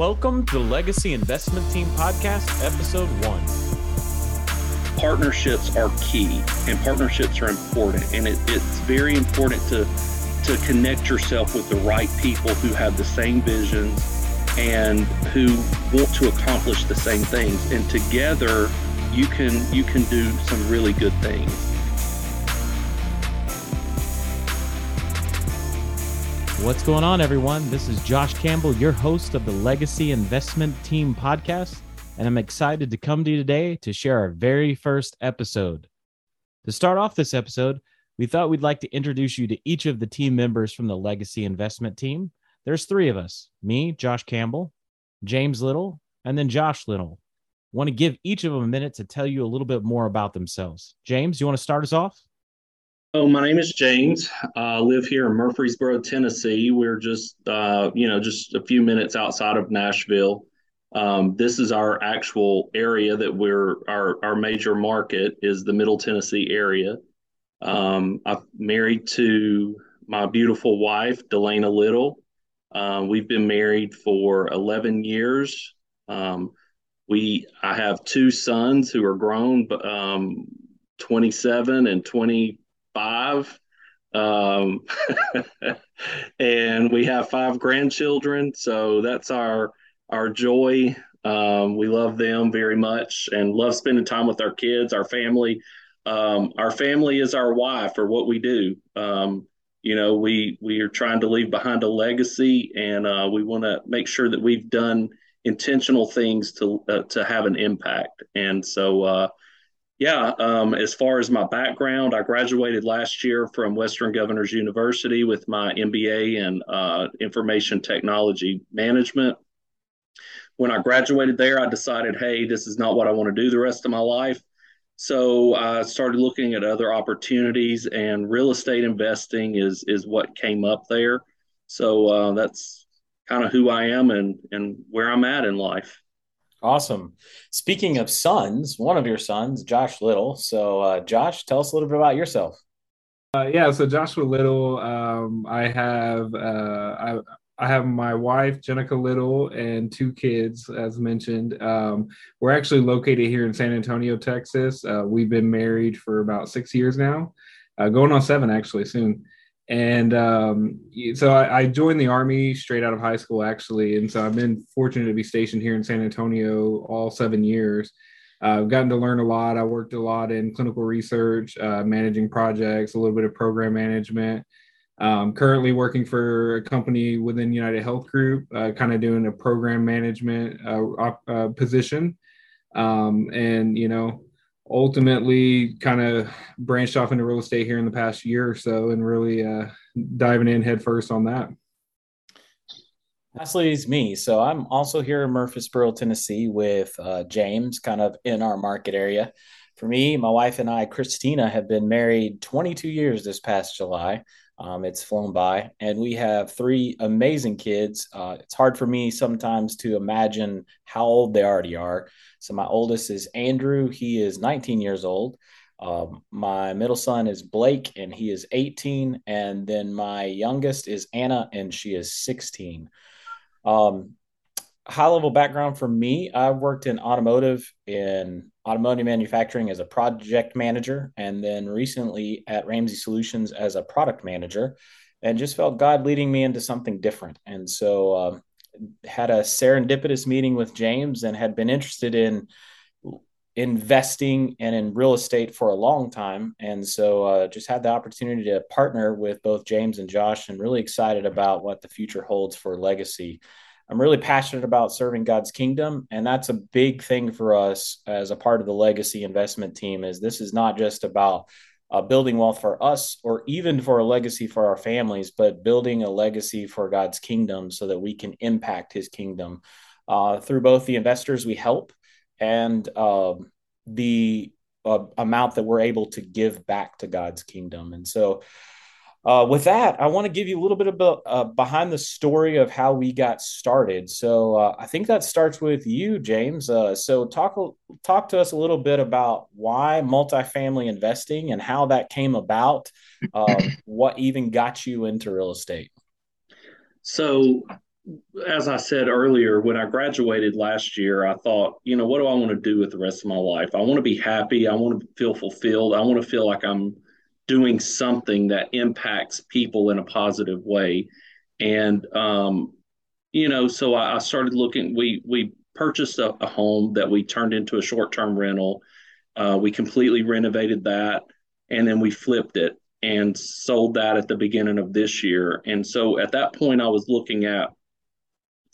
Welcome to the Legacy Investment Team Podcast, Episode 1. Partnerships are key and partnerships are important. And it, it's very important to, to connect yourself with the right people who have the same visions and who want to accomplish the same things. And together, you can you can do some really good things. What's going on, everyone? This is Josh Campbell, your host of the Legacy Investment Team podcast, and I'm excited to come to you today to share our very first episode. To start off this episode, we thought we'd like to introduce you to each of the team members from the Legacy Investment Team. There's three of us me, Josh Campbell, James Little, and then Josh Little. want to give each of them a minute to tell you a little bit more about themselves. James, you want to start us off? Oh, my name is James. I uh, live here in Murfreesboro, Tennessee. We're just, uh, you know, just a few minutes outside of Nashville. Um, this is our actual area that we're our our major market is the Middle Tennessee area. Um, I'm married to my beautiful wife, Delana Little. Uh, we've been married for 11 years. Um, we I have two sons who are grown, um, 27 and 20 five. Um, and we have five grandchildren. So that's our, our joy. Um, we love them very much and love spending time with our kids, our family. Um, our family is our why for what we do. Um, you know, we we are trying to leave behind a legacy, and uh, we want to make sure that we've done intentional things to uh, to have an impact. And so, uh, yeah, um, as far as my background, I graduated last year from Western Governors University with my MBA in uh, Information Technology Management. When I graduated there, I decided, hey, this is not what I want to do the rest of my life. So I started looking at other opportunities, and real estate investing is is what came up there. So uh, that's kind of who I am and and where I'm at in life. Awesome. Speaking of sons, one of your sons, Josh Little. So, uh, Josh, tell us a little bit about yourself. Uh, yeah, so Joshua Little, um, I have uh, I, I have my wife Jenica Little and two kids, as mentioned. Um, we're actually located here in San Antonio, Texas. Uh, we've been married for about six years now, uh, going on seven actually soon and um, so I, I, joined the army straight out of high school actually. And so i've been fortunate to be stationed here in san antonio all seven years. Uh, i've gotten to learn a lot. I worked a lot in clinical research uh, managing projects a little bit of program management. Um, currently working for a company within united health group uh, kind of doing a program management uh, uh, position. Um, and you know ultimately kind of branched off into real estate here in the past year or so and really uh, diving in headfirst on that. Lastly is me. So I'm also here in Murfreesboro, Tennessee with uh, James, kind of in our market area. For me, my wife and I, Christina, have been married 22 years this past July. Um, it's flown by, and we have three amazing kids. Uh, it's hard for me sometimes to imagine how old they already are. So, my oldest is Andrew, he is 19 years old. Um, my middle son is Blake, and he is 18. And then my youngest is Anna, and she is 16. Um, high level background for me I've worked in automotive in automotive manufacturing as a project manager, and then recently at Ramsey Solutions as a product manager, and just felt God leading me into something different. And so, uh, had a serendipitous meeting with James and had been interested in investing and in real estate for a long time. And so, uh, just had the opportunity to partner with both James and Josh, and really excited about what the future holds for Legacy. I'm really passionate about serving God's kingdom, and that's a big thing for us as a part of the legacy investment team. Is this is not just about uh, building wealth for us or even for a legacy for our families, but building a legacy for God's kingdom so that we can impact His kingdom uh, through both the investors we help and uh, the amount that we're able to give back to God's kingdom. And so uh, with that, I want to give you a little bit of uh, behind the story of how we got started. So uh, I think that starts with you, James. Uh, so talk talk to us a little bit about why multifamily investing and how that came about. Um, what even got you into real estate? So as I said earlier, when I graduated last year, I thought, you know, what do I want to do with the rest of my life? I want to be happy. I want to feel fulfilled. I want to feel like I'm doing something that impacts people in a positive way. And, um, you know, so I, I, started looking. We we purchased a, a, home that we turned into a short term rental. Uh, we completely renovated that, and then we flipped it and sold that at the beginning of this year. And so at that point, I was looking at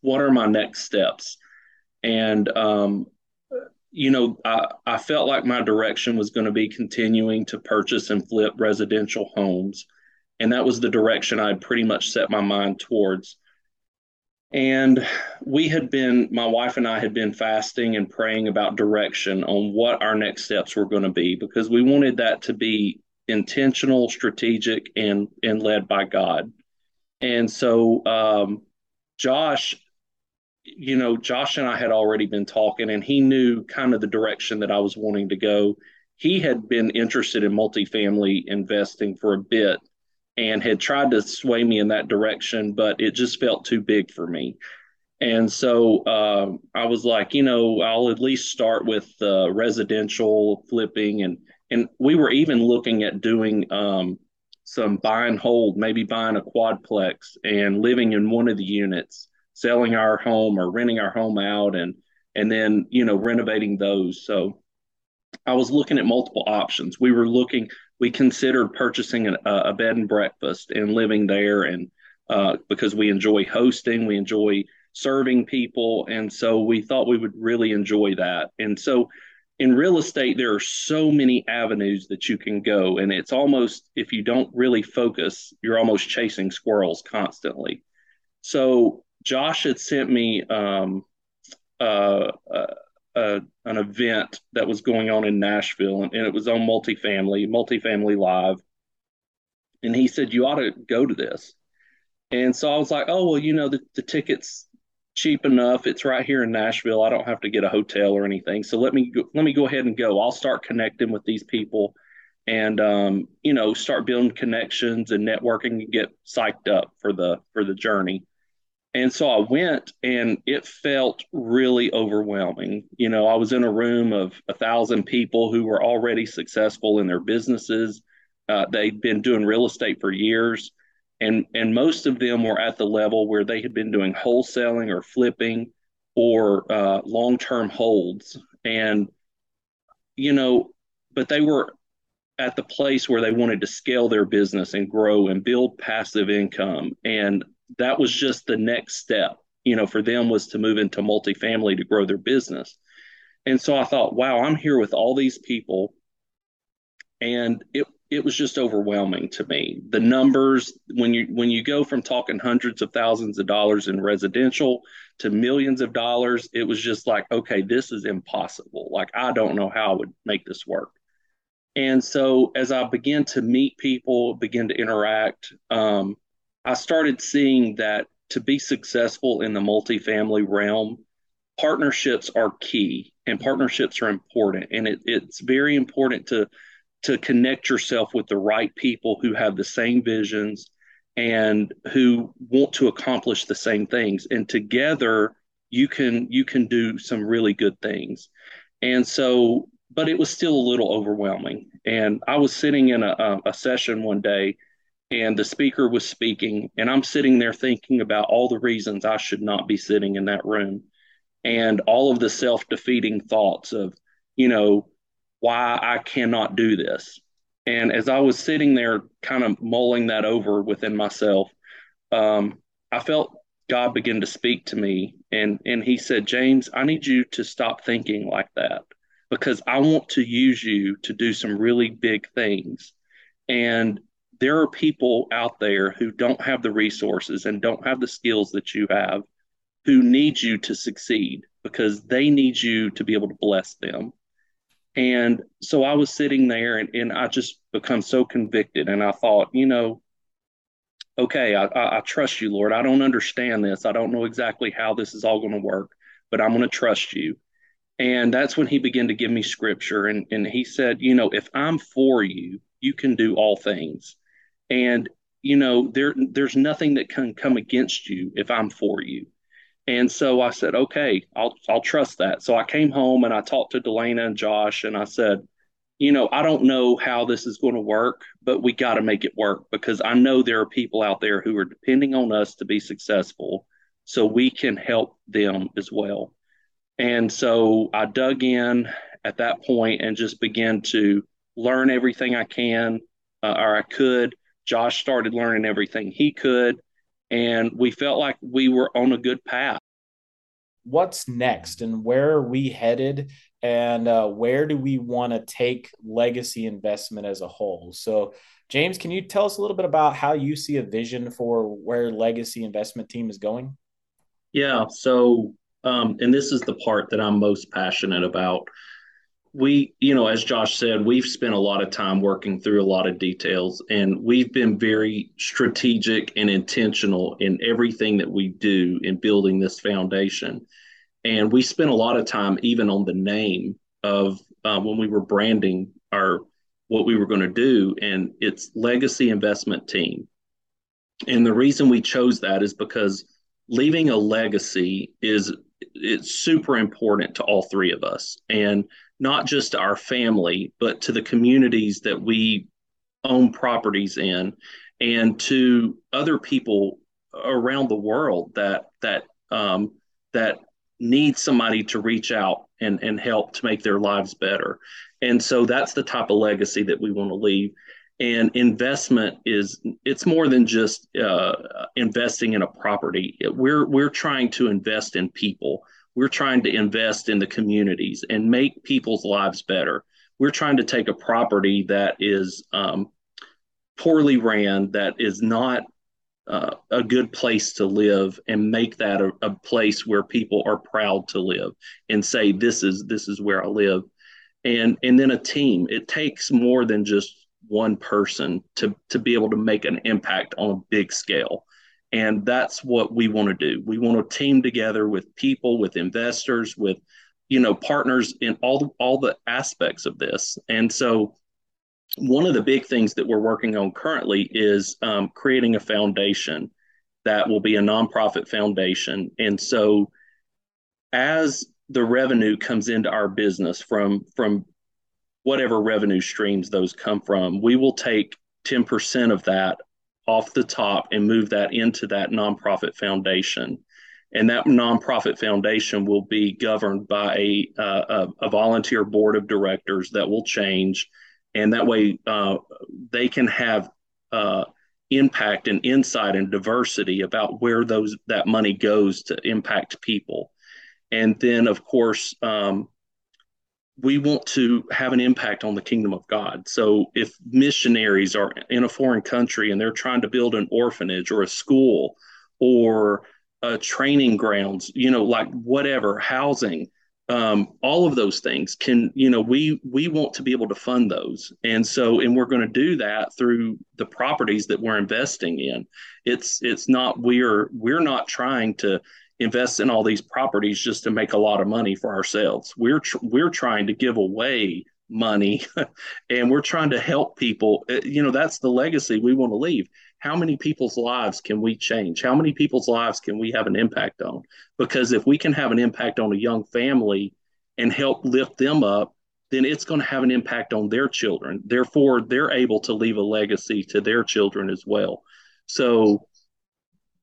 what are my next steps? And, um, you know, I, I felt like my direction was going to be continuing to purchase and flip residential homes. And that was the direction I'd pretty much set my mind towards. And we had been, my wife and I had been fasting and praying about direction on what our next steps were going to be because we wanted that to be intentional, strategic, and and led by God. And so um, Josh you know, Josh and I had already been talking, and he knew kind of the direction that I was wanting to go. He had been interested in multifamily investing for a bit and had tried to sway me in that direction, but it just felt too big for me. And so uh, I was like, you know, I'll at least start with uh, residential flipping, and and we were even looking at doing um, some buy and hold, maybe buying a quadplex and living in one of the units selling our home or renting our home out and and then you know renovating those. So i was looking at multiple options. We were looking we considered purchasing an, a bed and breakfast and living there and uh, because we enjoy hosting we enjoy serving people. And so we thought we would really enjoy that. And so in real estate there are so many avenues that you can go. And it's almost if you don't really focus you're almost chasing squirrels constantly. So Josh had sent me um, uh, uh, uh, an event that was going on in Nashville, and, and, it was on multifamily, multifamily live. And he said, You ought to go to this. And so I was like, Oh, well, you know, the, the ticket's cheap enough. It's right here in Nashville. I don't have to get a hotel or anything. So let me go, let me go ahead and go. I'll start connecting with these people and um, you know start building connections and networking and get psyched up for the for the journey and so I went and it felt really overwhelming. You know, I was in a room of a thousand people who were already successful in their businesses. Uh, they'd been doing real estate for years. And, and most of them were at the level where they had been doing wholesaling or flipping or uh, long term holds. And, you know, but they were at the place where they wanted to scale their business and grow and build passive income. And that was just the next step, you know, for them was to move into multifamily to grow their business. And so I thought, wow, I'm here with all these people. And it it was just overwhelming to me. The numbers when you when you go from talking hundreds of thousands of dollars in residential to millions of dollars, it was just like, okay, this is impossible. Like I don't know how I would make this work. And so as I began to meet people, begin to interact, um, I started seeing that to be successful in the multifamily realm, partnerships are key and partnerships are important. And it, it's very important to to connect yourself with the right people who have the same visions and who want to accomplish the same things. And together you can you can do some really good things. And so, but it was still a little overwhelming. And I was sitting in a, a session one day and the speaker was speaking and i'm sitting there thinking about all the reasons i should not be sitting in that room and all of the self-defeating thoughts of you know why i cannot do this. And as i was sitting there kind of mulling that over within myself um, i felt god begin to speak to me. And and he said james i need you to stop thinking like that because i want to use you to do some really big things. And there are people out there who don't have the resources and don't have the skills that you have who need you to succeed because they need you to be able to bless them. And so I was sitting there and, and I just become so convicted. And I thought, you know, okay, I, I, I trust you, Lord. I don't understand this. I don't know exactly how this is all going to work, but I'm going to trust you. And that's when he began to give me scripture. And, and he said, you know, if I'm for you, you can do all things. And you know, there there's nothing that can come against you if I'm for you. And so I said, okay, I'll I'll trust that. So I came home and I talked to Delana and Josh and I said, you know, I don't know how this is going to work, but we got to make it work because I know there are people out there who are depending on us to be successful so we can help them as well. And so I dug in at that point and just began to learn everything I can uh, or I could. Josh started learning everything he could, and we felt like we were on a good path. What's next, and where are we headed, and uh, where do we want to take legacy investment as a whole? So, James, can you tell us a little bit about how you see a vision for where legacy investment team is going? Yeah. So, um, and this is the part that I'm most passionate about we, you know, as Josh said, we've spent a lot of time working through a lot of details and we've been very strategic and intentional in everything that we do in building this foundation. And we spent a lot of time even on the name of uh, when we were branding our what we were going to do, and it's Legacy Investment Team. And the reason we chose that is because leaving a legacy is it's super important to all three of us. And not just our family, but to the communities that we own properties in and to other people around the world that that um, that need somebody to reach out and, and help to make their lives better. And so that's the type of legacy that we want to leave. And investment is it's more than just uh, investing in a property. We're we're trying to invest in people we're trying to invest in the communities and make people's lives better. We're trying to take a property that is um, poorly ran, that is not uh, a good place to live, and make that a, a place where people are proud to live and say, "This is this is where I live." And and then a team. It takes more than just one person to to be able to make an impact on a big scale. And that's what we want to do. We want to team together with people, with investors, with you know partners in all the, all the aspects of this. And so, one of the big things that we're working on currently is um, creating a foundation that will be a nonprofit foundation. And so, as the revenue comes into our business from from whatever revenue streams those come from, we will take 10% of that off the top and move that into that nonprofit foundation. And that nonprofit foundation will be governed by a, uh, a, a, volunteer board of directors that will change. And that way uh, they can have uh, impact and insight and diversity about where those that money goes to impact people. And then, of course, um, we want to have an impact on the kingdom of God. So if missionaries are in a foreign country and they're trying to build an orphanage or a school or a training grounds, you know, like whatever, housing, um, all of those things can, you know, we we want to be able to fund those. And so and we're going to do that through the properties that we're investing in. It's it's not we're we're not trying to invest in all these properties just to make a lot of money for ourselves. We're tr- we're trying to give away money and we're trying to help people. Uh, you know, that's the legacy we want to leave. How many people's lives can we change? How many people's lives can we have an impact on? Because if we can have an impact on a young family and help lift them up, then it's going to have an impact on their children. Therefore, they're able to leave a legacy to their children as well. So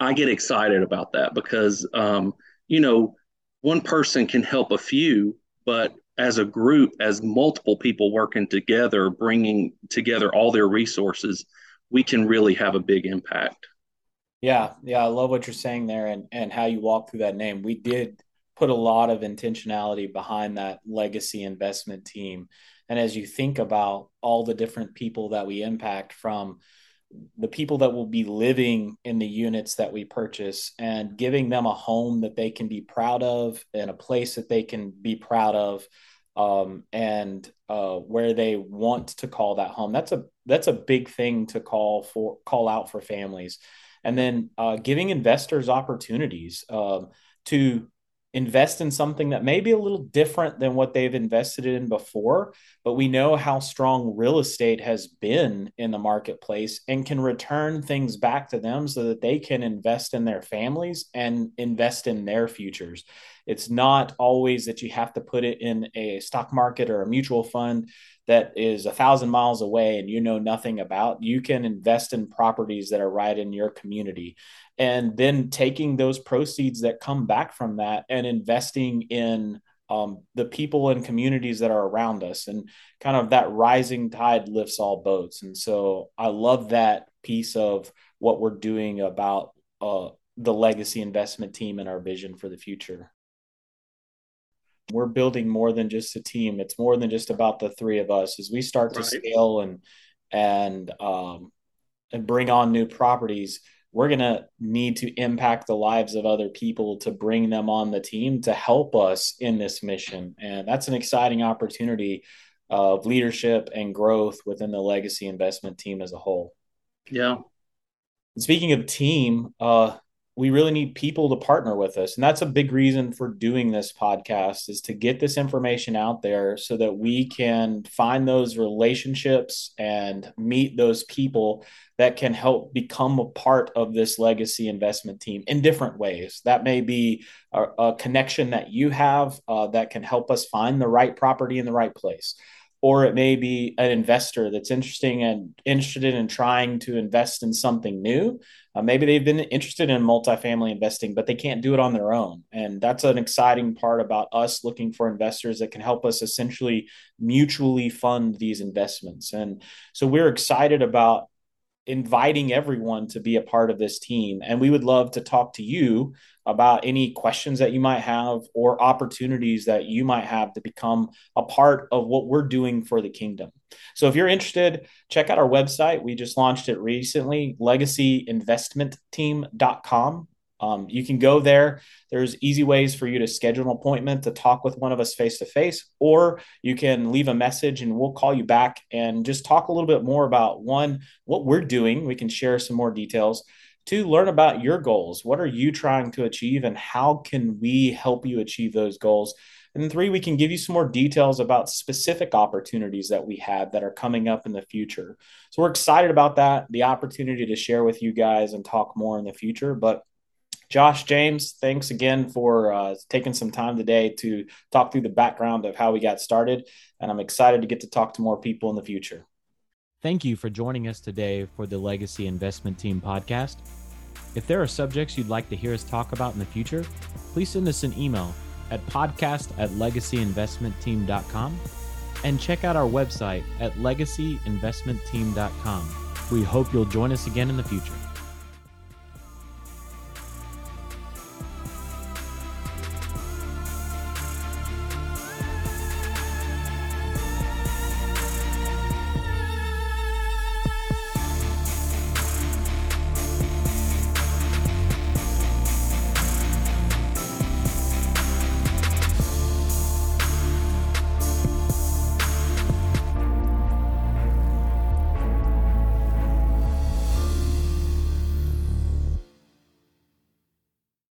I get excited about that because, um, you know, one person can help a few, but as a group, as multiple people working together, bringing together all their resources, we can really have a big impact. Yeah, yeah, I love what you're saying there, and and how you walk through that name. We did put a lot of intentionality behind that legacy investment team, and as you think about all the different people that we impact from the people that will be living in the units that we purchase and giving them a home that they can be proud of and a place that they can be proud of um, and uh, where they want to call that home. That's a that's a big thing to call for call out for families. And then uh, giving investors opportunities um, to invest in something that may be a little different than what they've invested in before, but we know how strong real estate has been in the marketplace and can return things back to them so that they can invest in their families and invest in their futures. It's not always that you have to put it in a stock market or a mutual fund that is a thousand miles away and you know nothing about. You can invest in properties that are right in your community. And then taking those proceeds that come back from that and investing in um, the people and communities that are around us. And kind of that rising tide lifts all boats. And so i love that piece of what we're doing about uh, the legacy investment team and our vision for the future we're building more than just a team it's more than just about the three of us as we start right. to scale and and um, and bring on new properties we're going to need to impact the lives of other people to bring them on the team to help us in this mission. And that's an exciting opportunity of leadership and growth within the legacy investment team as a whole. Yeah. Speaking of team, uh, we really need people to partner with us. And that's a big reason for doing this podcast is to get this information out there so that we can find those relationships and meet those people that can help become a part of this legacy investment team in different ways. That may be a, a connection that you have uh, that can help us find the right property in the right place or it may be an investor that's interesting and interested in trying to invest in something new. Uh, maybe they've been interested in multifamily investing, but they can't do it on their own. And that's an exciting part about us looking for investors that can help us essentially mutually fund these investments. And so we're excited about inviting everyone to be a part of this team. And we would love to talk to you about any questions that you might have or opportunities that you might have to become a part of what we're doing for the kingdom. So if you're interested, check out our website. We just launched it recently, legacyinvestmentteam.com. Um, you can go there. There's easy ways for you to schedule an appointment to talk with one of us face to face, or you can leave a message and we'll call you back and just talk a little bit more about one, what we're doing. We can share some more details. Two, learn about your goals. What are you trying to achieve, and how can we help you achieve those goals? And three, we can give you some more details about specific opportunities that we have that are coming up in the future. So we're excited about that, the opportunity to share with you guys and talk more in the future. But Josh James, thanks again for uh, taking some time today to talk through the background of how we got started. And I'm excited to get to talk to more people in the future. Thank you for joining us today for the Legacy Investment Team podcast. If there are subjects you'd like to hear us talk about in the future, please send us an email at podcast at legacyinvestmentteam.com and check out our website at legacyinvestmentteam.com. We hope you'll join us again in the future.